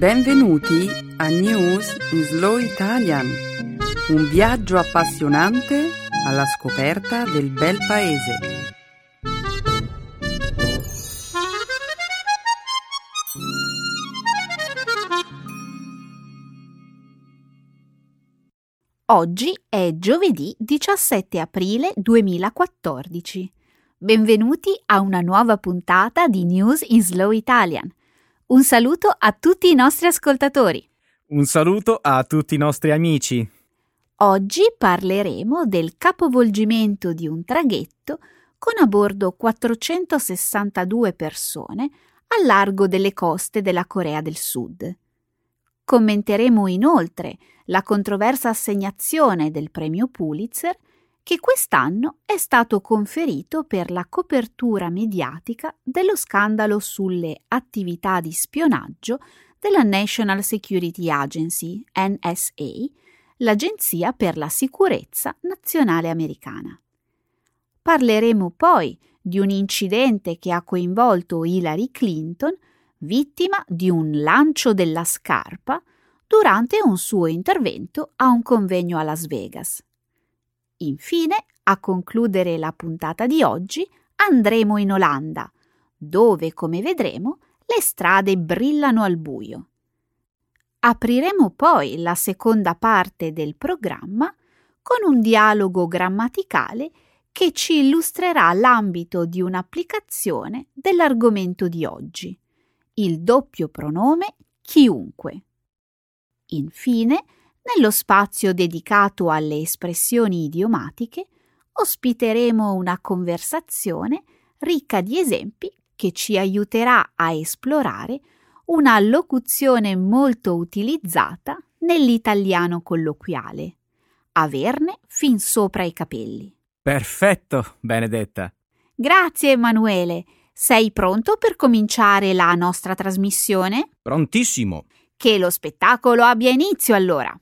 Benvenuti a News in Slow Italian, un viaggio appassionante alla scoperta del bel paese. Oggi è giovedì 17 aprile 2014. Benvenuti a una nuova puntata di News in Slow Italian un saluto a tutti i nostri ascoltatori. Un saluto a tutti i nostri amici. Oggi parleremo del capovolgimento di un traghetto con a bordo 462 persone al largo delle coste della Corea del Sud. Commenteremo inoltre la controversa assegnazione del premio Pulitzer che quest'anno è stato conferito per la copertura mediatica dello scandalo sulle attività di spionaggio della National Security Agency, NSA, l'Agenzia per la Sicurezza Nazionale Americana. Parleremo poi di un incidente che ha coinvolto Hillary Clinton, vittima di un lancio della scarpa durante un suo intervento a un convegno a Las Vegas. Infine, a concludere la puntata di oggi, andremo in Olanda, dove, come vedremo, le strade brillano al buio. Apriremo poi la seconda parte del programma con un dialogo grammaticale che ci illustrerà l'ambito di un'applicazione dell'argomento di oggi, il doppio pronome chiunque. Infine, nello spazio dedicato alle espressioni idiomatiche ospiteremo una conversazione ricca di esempi che ci aiuterà a esplorare una locuzione molto utilizzata nell'italiano colloquiale. Averne fin sopra i capelli. Perfetto, Benedetta. Grazie, Emanuele. Sei pronto per cominciare la nostra trasmissione? Prontissimo. Che lo spettacolo abbia inizio allora.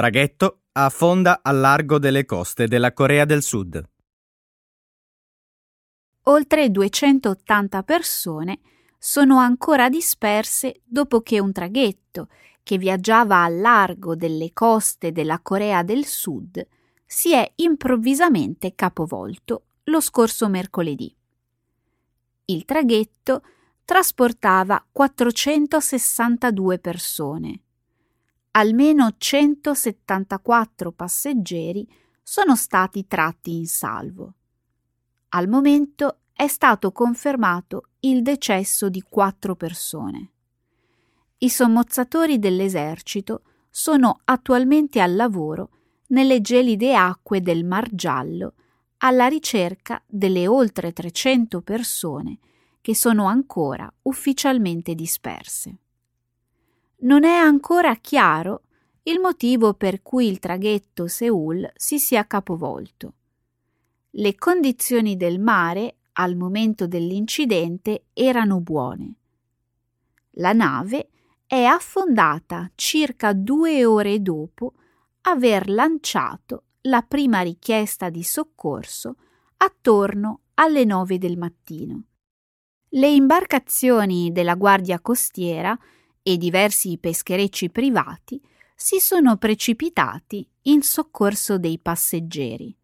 Traghetto affonda al largo delle coste della Corea del Sud. Oltre 280 persone sono ancora disperse dopo che un traghetto che viaggiava al largo delle coste della Corea del Sud si è improvvisamente capovolto lo scorso mercoledì. Il traghetto trasportava 462 persone almeno 174 passeggeri sono stati tratti in salvo. Al momento è stato confermato il decesso di quattro persone. I sommozzatori dell'esercito sono attualmente al lavoro nelle gelide acque del Mar Giallo alla ricerca delle oltre 300 persone che sono ancora ufficialmente disperse non è ancora chiaro il motivo per cui il traghetto Seul si sia capovolto. Le condizioni del mare al momento dell'incidente erano buone. La nave è affondata circa due ore dopo aver lanciato la prima richiesta di soccorso attorno alle nove del mattino. Le imbarcazioni della Guardia Costiera e diversi pescherecci privati si sono precipitati in soccorso dei passeggeri.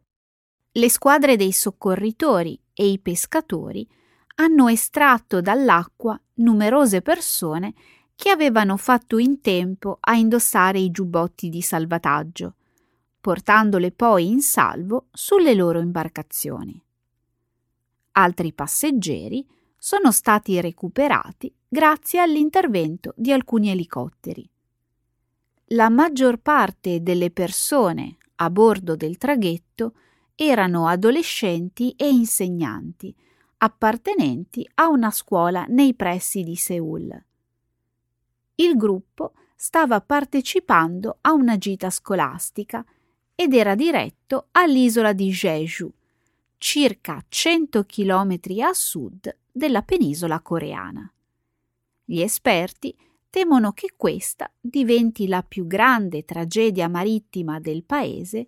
Le squadre dei soccorritori e i pescatori hanno estratto dall'acqua numerose persone che avevano fatto in tempo a indossare i giubbotti di salvataggio, portandole poi in salvo sulle loro imbarcazioni. Altri passeggeri sono stati recuperati grazie all'intervento di alcuni elicotteri. La maggior parte delle persone a bordo del traghetto erano adolescenti e insegnanti, appartenenti a una scuola nei pressi di Seul. Il gruppo stava partecipando a una gita scolastica ed era diretto all'isola di Jeju, circa 100 km a sud della penisola coreana. Gli esperti temono che questa diventi la più grande tragedia marittima del paese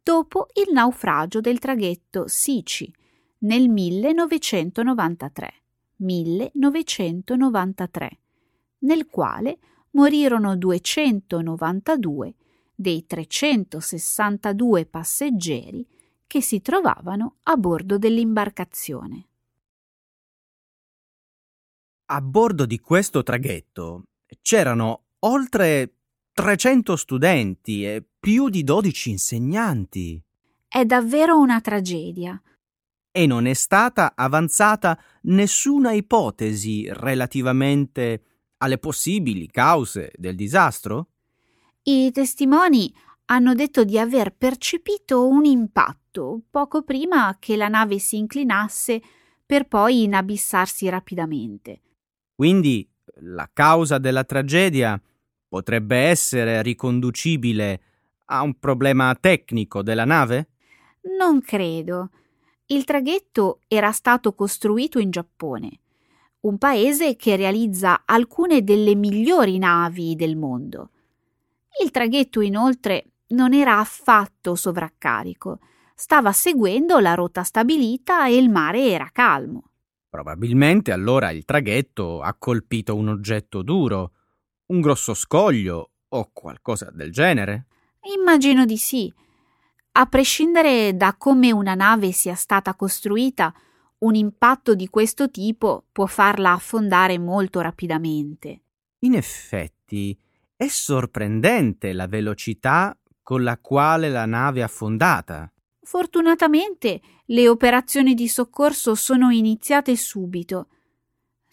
dopo il naufragio del traghetto Sici nel 1993. 1993, nel quale morirono 292 dei 362 passeggeri che si trovavano a bordo dell'imbarcazione. A bordo di questo traghetto c'erano oltre 300 studenti e più di 12 insegnanti. È davvero una tragedia. E non è stata avanzata nessuna ipotesi relativamente alle possibili cause del disastro? I testimoni hanno detto di aver percepito un impatto poco prima che la nave si inclinasse per poi inabissarsi rapidamente. Quindi la causa della tragedia potrebbe essere riconducibile a un problema tecnico della nave? Non credo. Il traghetto era stato costruito in Giappone, un paese che realizza alcune delle migliori navi del mondo. Il traghetto inoltre non era affatto sovraccarico, stava seguendo la rotta stabilita e il mare era calmo. Probabilmente allora il traghetto ha colpito un oggetto duro, un grosso scoglio o qualcosa del genere. Immagino di sì. A prescindere da come una nave sia stata costruita, un impatto di questo tipo può farla affondare molto rapidamente. In effetti, è sorprendente la velocità con la quale la nave è affondata. Fortunatamente le operazioni di soccorso sono iniziate subito.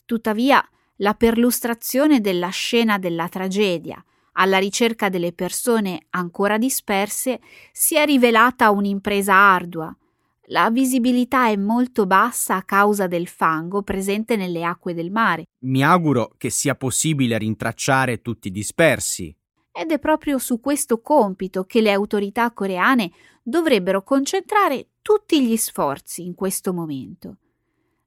Tuttavia, la perlustrazione della scena della tragedia, alla ricerca delle persone ancora disperse, si è rivelata un'impresa ardua. La visibilità è molto bassa a causa del fango presente nelle acque del mare. Mi auguro che sia possibile rintracciare tutti i dispersi. Ed è proprio su questo compito che le autorità coreane dovrebbero concentrare tutti gli sforzi in questo momento.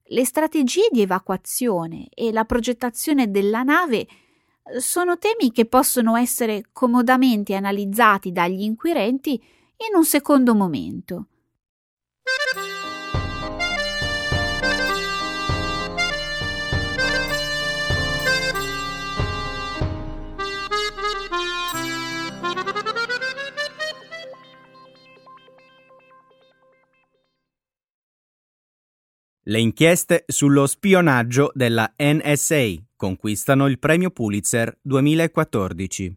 Le strategie di evacuazione e la progettazione della nave eh, sono temi che possono essere comodamente analizzati dagli inquirenti in un secondo momento. Le inchieste sullo spionaggio della NSA conquistano il premio Pulitzer 2014.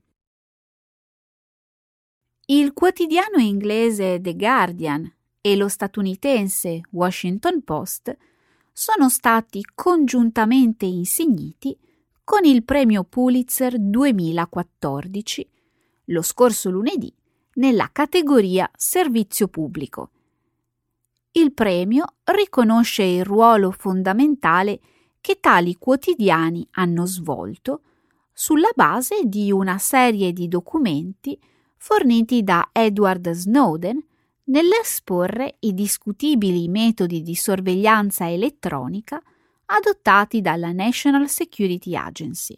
Il quotidiano inglese The Guardian e lo statunitense Washington Post sono stati congiuntamente insigniti con il premio Pulitzer 2014 lo scorso lunedì nella categoria Servizio pubblico il premio riconosce il ruolo fondamentale che tali quotidiani hanno svolto sulla base di una serie di documenti forniti da Edward Snowden nell'esporre i discutibili metodi di sorveglianza elettronica adottati dalla National Security Agency.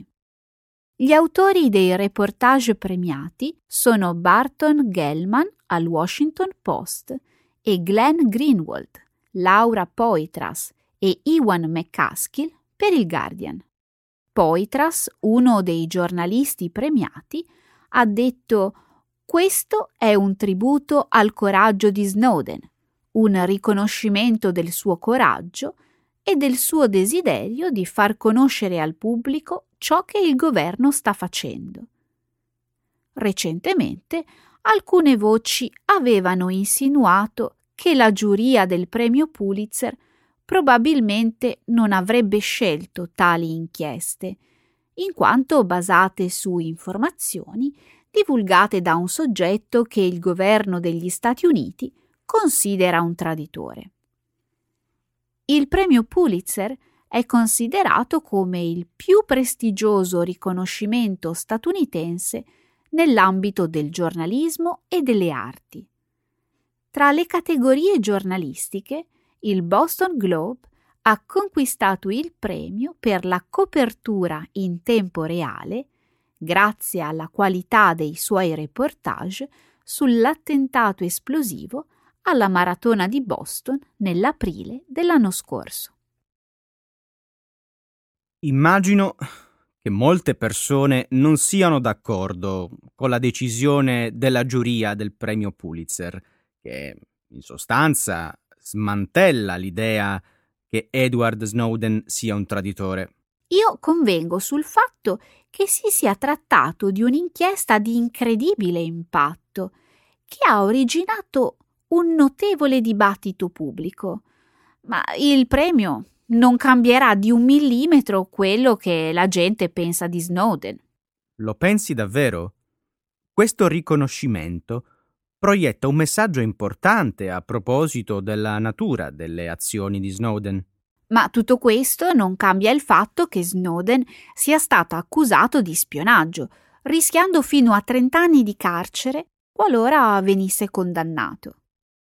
Gli autori dei reportage premiati sono Barton Gellman al Washington Post e Glenn Greenwald, Laura Poitras e Iwan McCaskill per il Guardian. Poitras, uno dei giornalisti premiati, ha detto questo è un tributo al coraggio di Snowden, un riconoscimento del suo coraggio e del suo desiderio di far conoscere al pubblico ciò che il governo sta facendo. Recentemente alcune voci avevano insinuato che la giuria del premio Pulitzer probabilmente non avrebbe scelto tali inchieste, in quanto basate su informazioni divulgate da un soggetto che il governo degli Stati Uniti considera un traditore. Il premio Pulitzer è considerato come il più prestigioso riconoscimento statunitense nell'ambito del giornalismo e delle arti. Tra le categorie giornalistiche, il Boston Globe ha conquistato il premio per la copertura in tempo reale, grazie alla qualità dei suoi reportage sull'attentato esplosivo alla maratona di Boston nell'aprile dell'anno scorso. Immagino che molte persone non siano d'accordo con la decisione della giuria del premio Pulitzer, che in sostanza smantella l'idea che Edward Snowden sia un traditore. Io convengo sul fatto che si sia trattato di un'inchiesta di incredibile impatto, che ha originato un notevole dibattito pubblico. Ma il premio non cambierà di un millimetro quello che la gente pensa di Snowden. Lo pensi davvero? Questo riconoscimento proietta un messaggio importante a proposito della natura delle azioni di Snowden. Ma tutto questo non cambia il fatto che Snowden sia stato accusato di spionaggio, rischiando fino a 30 anni di carcere qualora venisse condannato.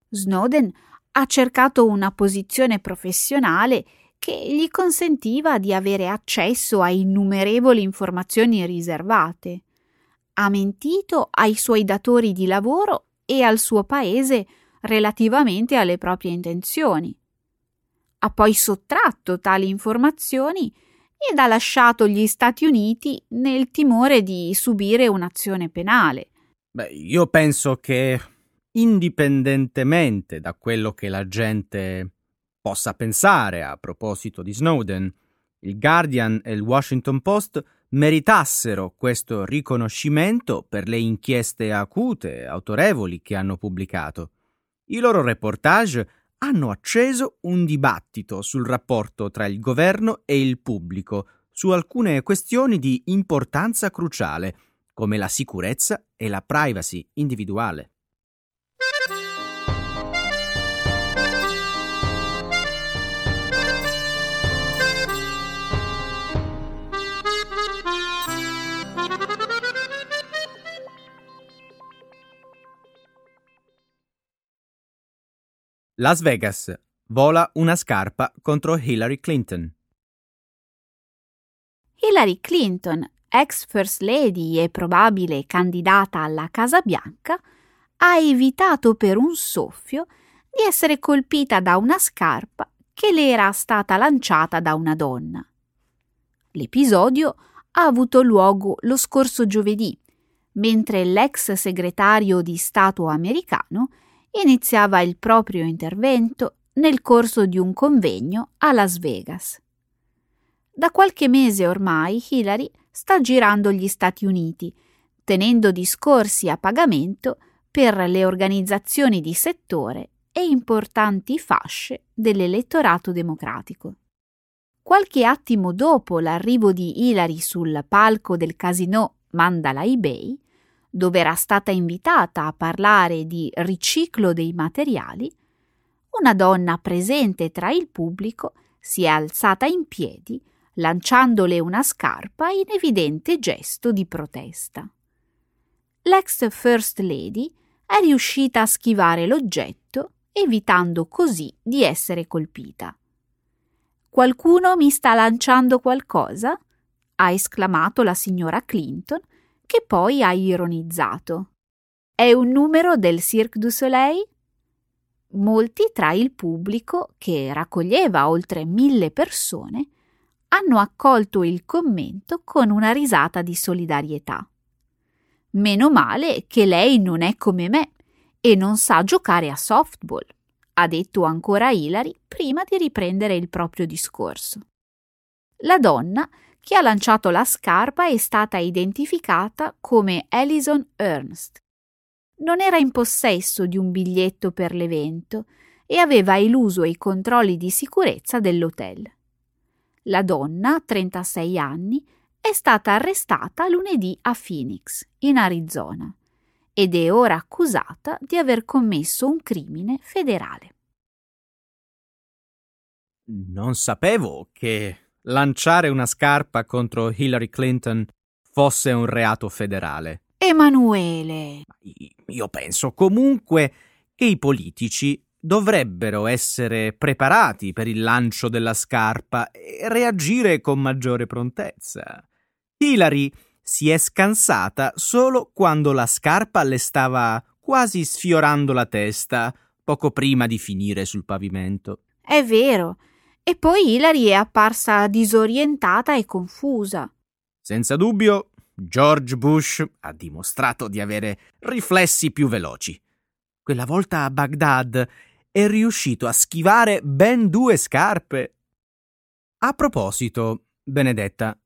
Snowden ha cercato una posizione professionale che gli consentiva di avere accesso a innumerevoli informazioni riservate. Ha mentito ai suoi datori di lavoro e al suo paese relativamente alle proprie intenzioni. Ha poi sottratto tali informazioni ed ha lasciato gli Stati Uniti nel timore di subire un'azione penale. Beh, io penso che indipendentemente da quello che la gente possa pensare a proposito di Snowden, il Guardian e il Washington Post meritassero questo riconoscimento per le inchieste acute e autorevoli che hanno pubblicato. I loro reportage hanno acceso un dibattito sul rapporto tra il governo e il pubblico su alcune questioni di importanza cruciale, come la sicurezza e la privacy individuale. Las Vegas. Vola una scarpa contro Hillary Clinton. Hillary Clinton, ex First Lady e probabile candidata alla Casa Bianca, ha evitato per un soffio di essere colpita da una scarpa che le era stata lanciata da una donna. L'episodio ha avuto luogo lo scorso giovedì, mentre l'ex segretario di Stato americano iniziava il proprio intervento nel corso di un convegno a Las Vegas. Da qualche mese ormai Hillary sta girando gli Stati Uniti, tenendo discorsi a pagamento per le organizzazioni di settore e importanti fasce dell'elettorato democratico. Qualche attimo dopo l'arrivo di Hillary sul palco del casino Mandalay Bay, dove era stata invitata a parlare di riciclo dei materiali, una donna presente tra il pubblico si è alzata in piedi, lanciandole una scarpa in evidente gesto di protesta. L'ex First Lady è riuscita a schivare l'oggetto, evitando così di essere colpita. Qualcuno mi sta lanciando qualcosa? ha esclamato la signora Clinton, che poi ha ironizzato. È un numero del Cirque du Soleil? Molti tra il pubblico, che raccoglieva oltre mille persone, hanno accolto il commento con una risata di solidarietà. Meno male che lei non è come me e non sa giocare a softball, ha detto ancora Hilary prima di riprendere il proprio discorso. La donna chi ha lanciato la scarpa è stata identificata come Alison Ernst. Non era in possesso di un biglietto per l'evento e aveva eluso i controlli di sicurezza dell'hotel. La donna, 36 anni, è stata arrestata lunedì a Phoenix, in Arizona, ed è ora accusata di aver commesso un crimine federale. Non sapevo che lanciare una scarpa contro Hillary Clinton fosse un reato federale. Emanuele. Io penso comunque che i politici dovrebbero essere preparati per il lancio della scarpa e reagire con maggiore prontezza. Hilary si è scansata solo quando la scarpa le stava quasi sfiorando la testa, poco prima di finire sul pavimento. È vero. E poi Hilary è apparsa disorientata e confusa. Senza dubbio, George Bush ha dimostrato di avere riflessi più veloci. Quella volta a Baghdad è riuscito a schivare ben due scarpe. A proposito, Benedetta,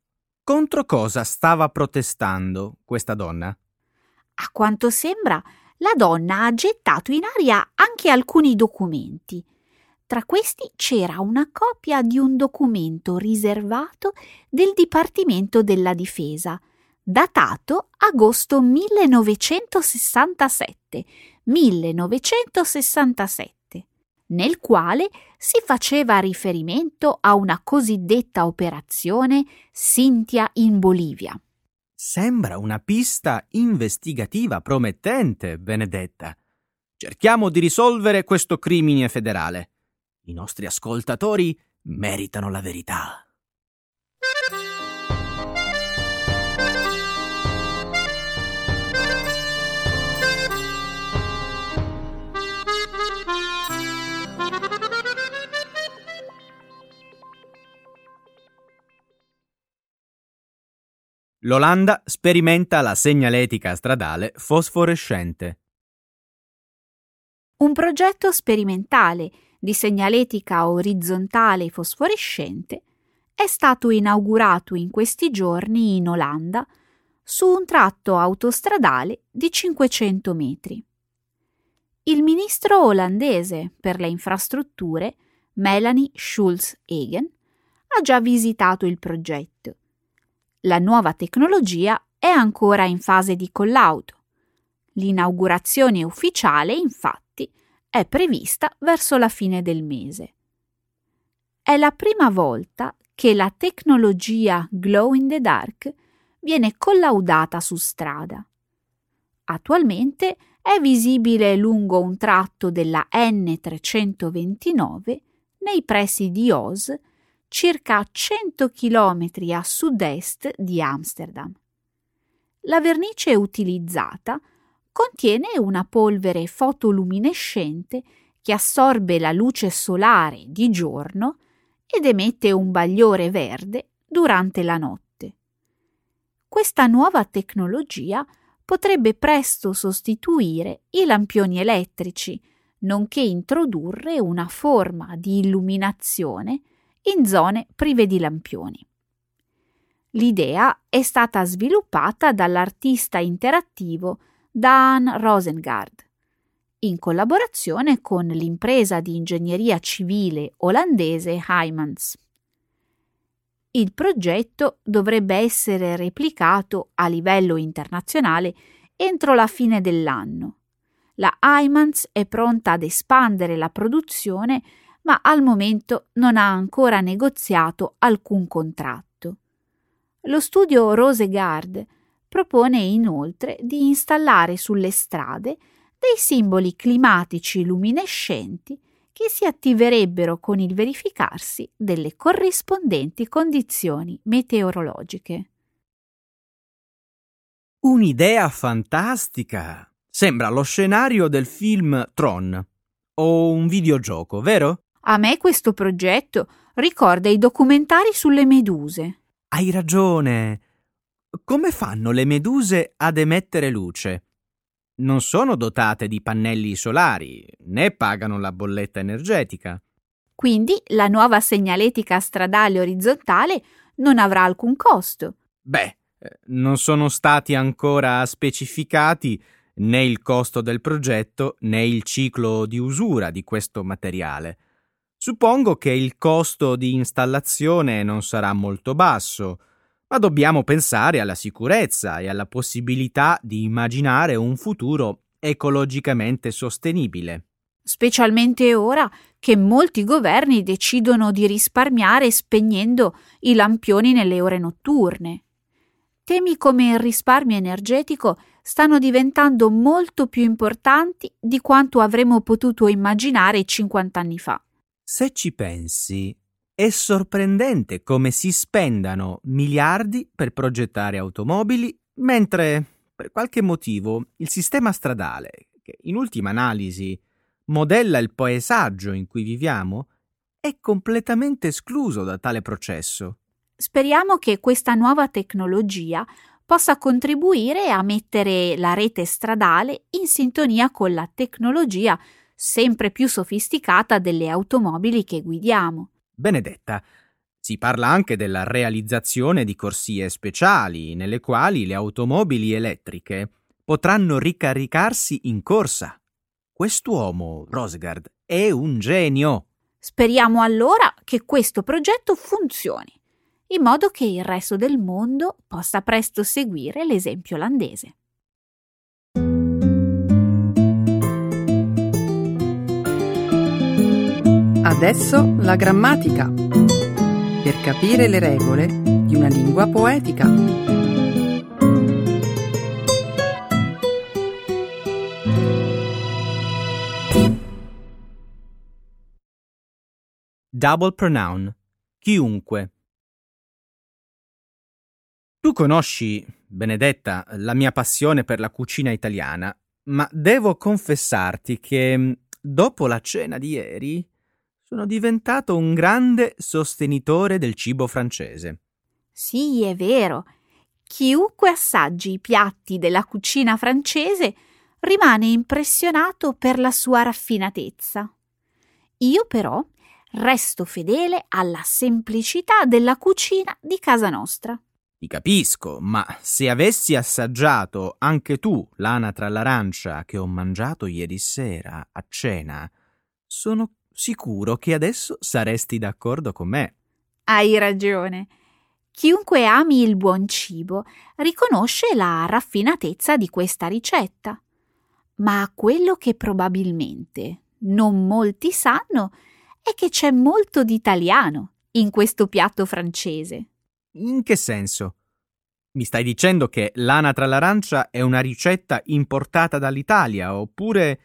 contro cosa stava protestando questa donna? A quanto sembra, la donna ha gettato in aria anche alcuni documenti. Tra questi c'era una copia di un documento riservato del Dipartimento della Difesa, datato agosto 1967. 1967, nel quale si faceva riferimento a una cosiddetta operazione Cynthia in Bolivia. Sembra una pista investigativa promettente, Benedetta. Cerchiamo di risolvere questo crimine federale. I nostri ascoltatori meritano la verità. L'Olanda sperimenta la segnaletica stradale fosforescente. Un progetto sperimentale di segnaletica orizzontale fosforescente è stato inaugurato in questi giorni in Olanda su un tratto autostradale di 500 metri. Il ministro olandese per le infrastrutture, Melanie Schulz-Egen, ha già visitato il progetto la nuova tecnologia è ancora in fase di collaudo. L'inaugurazione ufficiale, infatti, è prevista verso la fine del mese. È la prima volta che la tecnologia Glow in the Dark viene collaudata su strada. Attualmente è visibile lungo un tratto della N329 nei pressi di Oz circa 100 km a sud-est di Amsterdam. La vernice utilizzata contiene una polvere fotoluminescente che assorbe la luce solare di giorno ed emette un bagliore verde durante la notte. Questa nuova tecnologia potrebbe presto sostituire i lampioni elettrici, nonché introdurre una forma di illuminazione in zone prive di lampioni. L'idea è stata sviluppata dall'artista interattivo Dan Rosengard, in collaborazione con l'impresa di ingegneria civile olandese Heijmans. Il progetto dovrebbe essere replicato a livello internazionale entro la fine dell'anno. La Heijmans è pronta ad espandere la produzione ma al momento non ha ancora negoziato alcun contratto. Lo studio Rosegard propone inoltre di installare sulle strade dei simboli climatici luminescenti che si attiverebbero con il verificarsi delle corrispondenti condizioni meteorologiche. Un'idea fantastica! Sembra lo scenario del film Tron o un videogioco, vero? A me questo progetto ricorda i documentari sulle meduse. Hai ragione. Come fanno le meduse ad emettere luce? Non sono dotate di pannelli solari, né pagano la bolletta energetica. Quindi la nuova segnaletica stradale orizzontale non avrà alcun costo. Beh, eh, non sono stati ancora specificati né il costo del progetto né il ciclo di usura di questo materiale. Suppongo che il costo di installazione non sarà molto basso, ma dobbiamo pensare alla sicurezza e alla possibilità di immaginare un futuro ecologicamente sostenibile. Specialmente ora che molti governi decidono di risparmiare spegnendo i lampioni nelle ore notturne. Temi come il risparmio energetico stanno diventando molto più importanti di quanto avremmo potuto immaginare 50 anni fa. Se ci pensi, è sorprendente come si spendano miliardi per progettare automobili, mentre per qualche motivo il sistema stradale, che in ultima analisi modella il paesaggio in cui viviamo, è completamente escluso da tale processo. Speriamo che questa nuova tecnologia possa contribuire a mettere la rete stradale in sintonia con la tecnologia sempre più sofisticata delle automobili che guidiamo. Benedetta, si parla anche della realizzazione di corsie speciali, nelle quali le automobili elettriche potranno ricaricarsi in corsa. Quest'uomo, Rosgard, è un genio. Speriamo allora che questo progetto funzioni in modo che il resto del mondo possa presto seguire l'esempio olandese. Adesso la grammatica. Per capire le regole di una lingua poetica. Double pronoun. Chiunque. Tu conosci, Benedetta, la mia passione per la cucina italiana, ma devo confessarti che mm, dopo la cena di ieri sono diventato un grande sostenitore del cibo francese. Sì, è vero. Chiunque assaggi i piatti della cucina francese rimane impressionato per la sua raffinatezza. Io però resto fedele alla semplicità della cucina di casa nostra. Ti capisco, ma se avessi assaggiato anche tu l'anatra all'arancia che ho mangiato ieri sera a cena, sono sicuro che adesso saresti d'accordo con me. Hai ragione. Chiunque ami il buon cibo riconosce la raffinatezza di questa ricetta. Ma quello che probabilmente non molti sanno è che c'è molto di italiano in questo piatto francese. In che senso? Mi stai dicendo che l'anatra all'arancia è una ricetta importata dall'Italia, oppure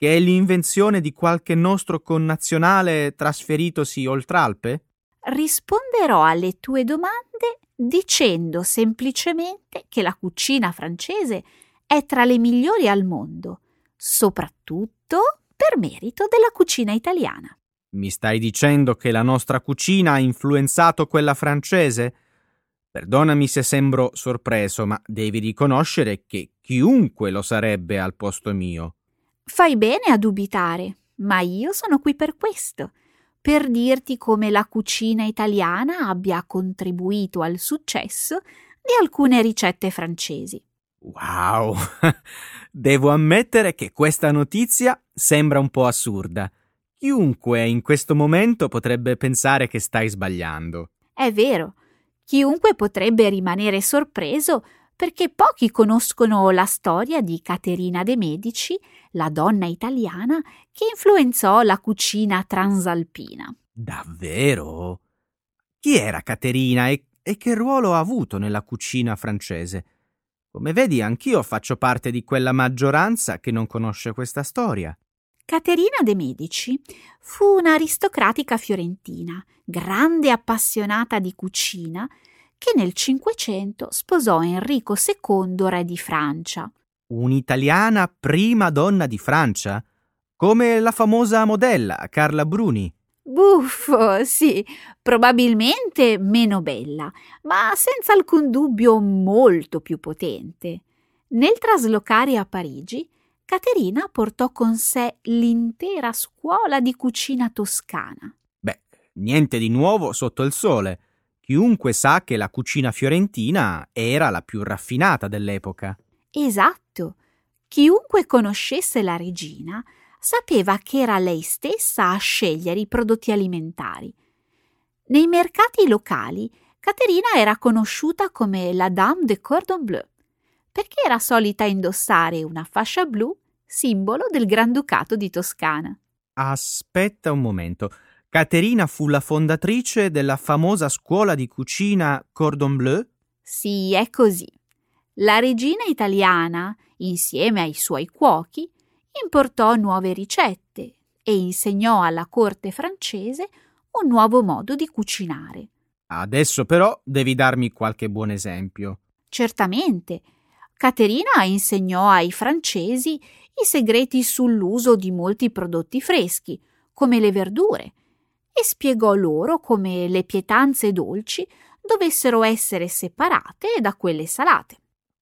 che è l'invenzione di qualche nostro connazionale trasferitosi oltralpe? Risponderò alle tue domande dicendo semplicemente che la cucina francese è tra le migliori al mondo, soprattutto per merito della cucina italiana. Mi stai dicendo che la nostra cucina ha influenzato quella francese? Perdonami se sembro sorpreso, ma devi riconoscere che chiunque lo sarebbe al posto mio. Fai bene a dubitare, ma io sono qui per questo, per dirti come la cucina italiana abbia contribuito al successo di alcune ricette francesi. Wow! Devo ammettere che questa notizia sembra un po' assurda. Chiunque in questo momento potrebbe pensare che stai sbagliando. È vero, chiunque potrebbe rimanere sorpreso perché pochi conoscono la storia di Caterina de' Medici, la donna italiana che influenzò la cucina transalpina. Davvero? Chi era Caterina e, e che ruolo ha avuto nella cucina francese? Come vedi, anch'io faccio parte di quella maggioranza che non conosce questa storia. Caterina de' Medici fu un'aristocratica fiorentina, grande appassionata di cucina che nel Cinquecento sposò Enrico II, re di Francia. Un'italiana prima donna di Francia? Come la famosa modella Carla Bruni. Buffo, sì, probabilmente meno bella, ma senza alcun dubbio molto più potente. Nel traslocare a Parigi, Caterina portò con sé l'intera scuola di cucina toscana. Beh, niente di nuovo sotto il sole. Chiunque sa che la cucina fiorentina era la più raffinata dell'epoca. Esatto. Chiunque conoscesse la regina sapeva che era lei stessa a scegliere i prodotti alimentari. Nei mercati locali Caterina era conosciuta come la Dame de Cordon Bleu, perché era solita indossare una fascia blu, simbolo del Granducato di Toscana. Aspetta un momento. Caterina fu la fondatrice della famosa scuola di cucina Cordon Bleu? Sì, è così. la regina italiana, insieme ai suoi cuochi, importò nuove ricette e insegnò alla corte francese un nuovo modo di cucinare. Adesso però devi darmi qualche buon esempio. Certamente. Caterina insegnò ai francesi i segreti sull'uso di molti prodotti freschi, come le verdure, e spiegò loro come le pietanze dolci dovessero essere separate da quelle salate.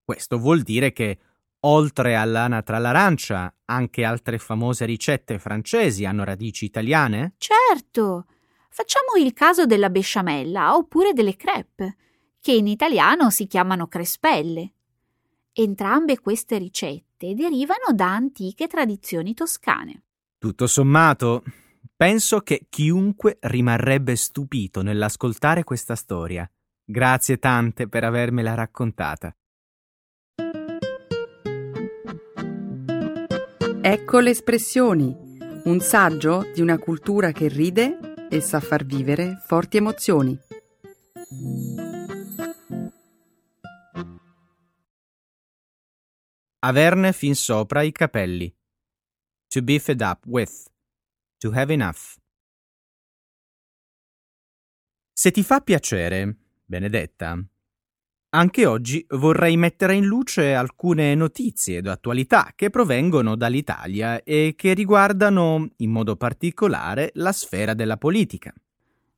Questo vuol dire che, oltre all'anatra all'arancia, anche altre famose ricette francesi hanno radici italiane? Certo. Facciamo il caso della besciamella oppure delle crepe, che in italiano si chiamano crespelle. Entrambe queste ricette derivano da antiche tradizioni toscane. Tutto sommato, penso che chiunque rimarrebbe stupito nell'ascoltare questa storia. Grazie tante per avermela raccontata. Ecco le espressioni, un saggio di una cultura che ride e sa far vivere forti emozioni. Averne fin sopra i capelli. To be fed up with. To have enough. Se ti fa piacere, Benedetta, anche oggi vorrei mettere in luce alcune notizie d'attualità che provengono dall'Italia e che riguardano in modo particolare la sfera della politica.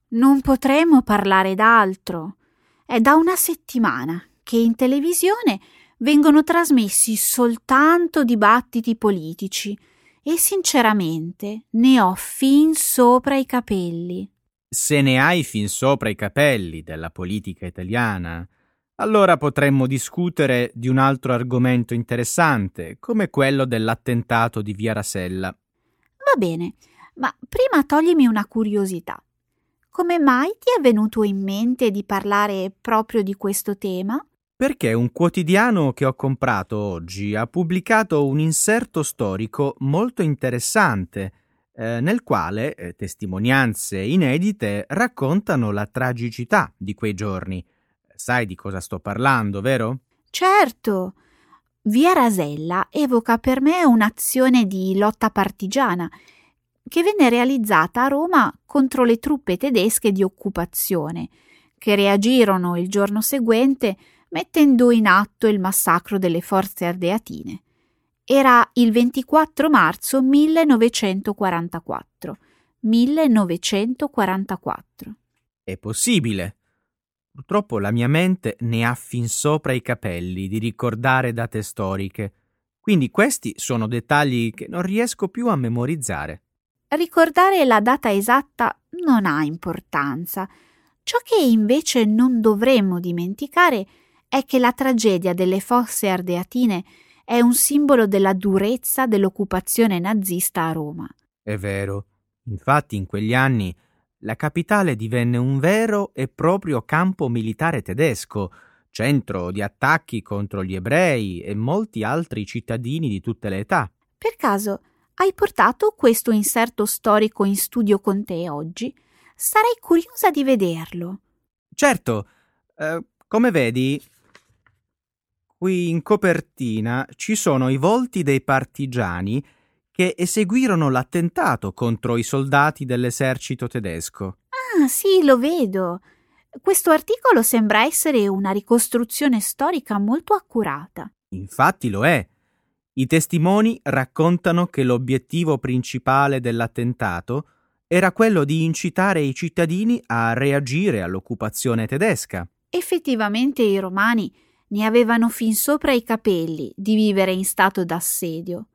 Non potremo parlare d'altro. È da una settimana che in televisione vengono trasmessi soltanto dibattiti politici e sinceramente ne ho fin sopra i capelli. Se ne hai fin sopra i capelli della politica italiana, allora potremmo discutere di un altro argomento interessante, come quello dell'attentato di Via Rasella. Va bene, ma prima toglimi una curiosità. Come mai ti è venuto in mente di parlare proprio di questo tema? Perché un quotidiano che ho comprato oggi ha pubblicato un inserto storico molto interessante, eh, nel quale eh, testimonianze inedite raccontano la tragicità di quei giorni Sai di cosa sto parlando, vero? Certo. Via Rasella evoca per me un'azione di lotta partigiana che venne realizzata a Roma contro le truppe tedesche di occupazione, che reagirono il giorno seguente mettendo in atto il massacro delle forze ardeatine. Era il 24 marzo 1944. 1944. È possibile. Purtroppo la mia mente ne ha fin sopra i capelli di ricordare date storiche, quindi questi sono dettagli che non riesco più a memorizzare. Ricordare la data esatta non ha importanza. Ciò che invece non dovremmo dimenticare è che la tragedia delle fosse ardeatine è un simbolo della durezza dell'occupazione nazista a Roma. È vero. Infatti in quegli anni la capitale divenne un vero e proprio campo militare tedesco, centro di attacchi contro gli ebrei e molti altri cittadini di tutte le età. Per caso hai portato questo inserto storico in studio con te oggi? Sarei curiosa di vederlo. Certo, eh, come vedi, qui in copertina ci sono i volti dei partigiani che eseguirono l'attentato contro i soldati dell'esercito tedesco. Ah, sì, lo vedo. Questo articolo sembra essere una ricostruzione storica molto accurata. Infatti lo è. I testimoni raccontano che l'obiettivo principale dell'attentato era quello di incitare i cittadini a reagire all'occupazione tedesca. Effettivamente i romani ne avevano fin sopra i capelli di vivere in stato d'assedio.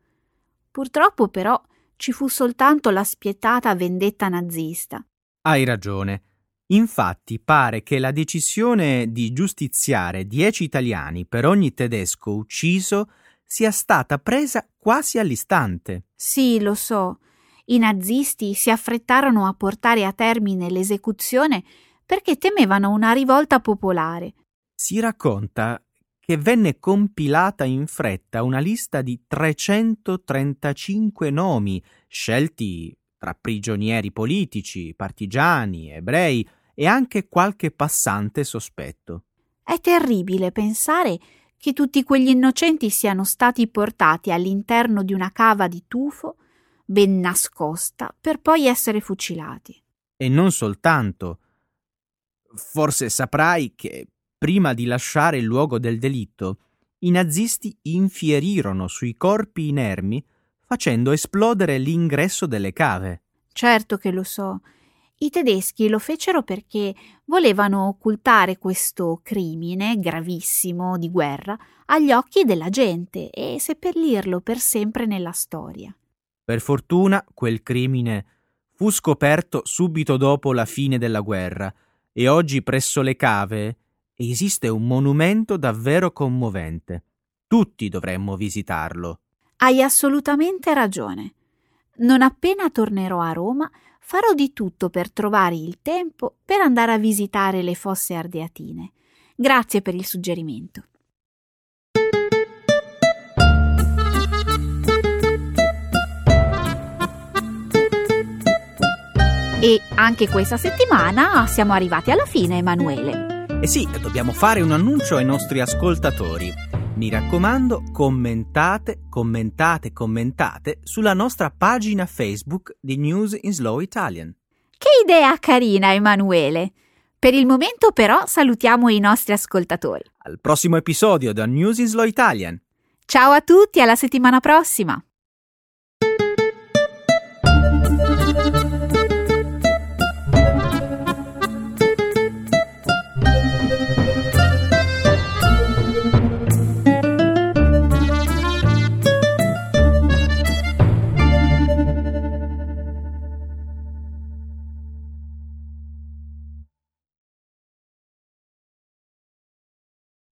Purtroppo però ci fu soltanto la spietata vendetta nazista. Hai ragione. Infatti pare che la decisione di giustiziare dieci italiani per ogni tedesco ucciso sia stata presa quasi all'istante. Sì, lo so. I nazisti si affrettarono a portare a termine l'esecuzione perché temevano una rivolta popolare. Si racconta che venne compilata in fretta una lista di 335 nomi scelti tra prigionieri politici, partigiani, ebrei e anche qualche passante sospetto. È terribile pensare che tutti quegli innocenti siano stati portati all'interno di una cava di tufo ben nascosta per poi essere fucilati. E non soltanto. Forse saprai che prima di lasciare il luogo del delitto, i nazisti infierirono sui corpi inermi facendo esplodere l'ingresso delle cave. Certo che lo so. I tedeschi lo fecero perché volevano occultare questo crimine gravissimo di guerra agli occhi della gente e seppellirlo per sempre nella storia. Per fortuna quel crimine fu scoperto subito dopo la fine della guerra e oggi presso le cave esiste un monumento davvero commovente. Tutti dovremmo visitarlo. Hai assolutamente ragione. Non appena tornerò a Roma, farò di tutto per trovare il tempo per andare a visitare le fosse ardeatine. Grazie per il suggerimento. E anche questa settimana siamo arrivati alla fine, Emanuele. E sì, dobbiamo fare un annuncio ai nostri ascoltatori. Mi raccomando, commentate, commentate, commentate sulla nostra pagina Facebook di News in Slow Italian. Che idea carina, Emanuele! Per il momento però salutiamo i nostri ascoltatori. Al prossimo episodio da News in Slow Italian. Ciao a tutti, alla settimana prossima!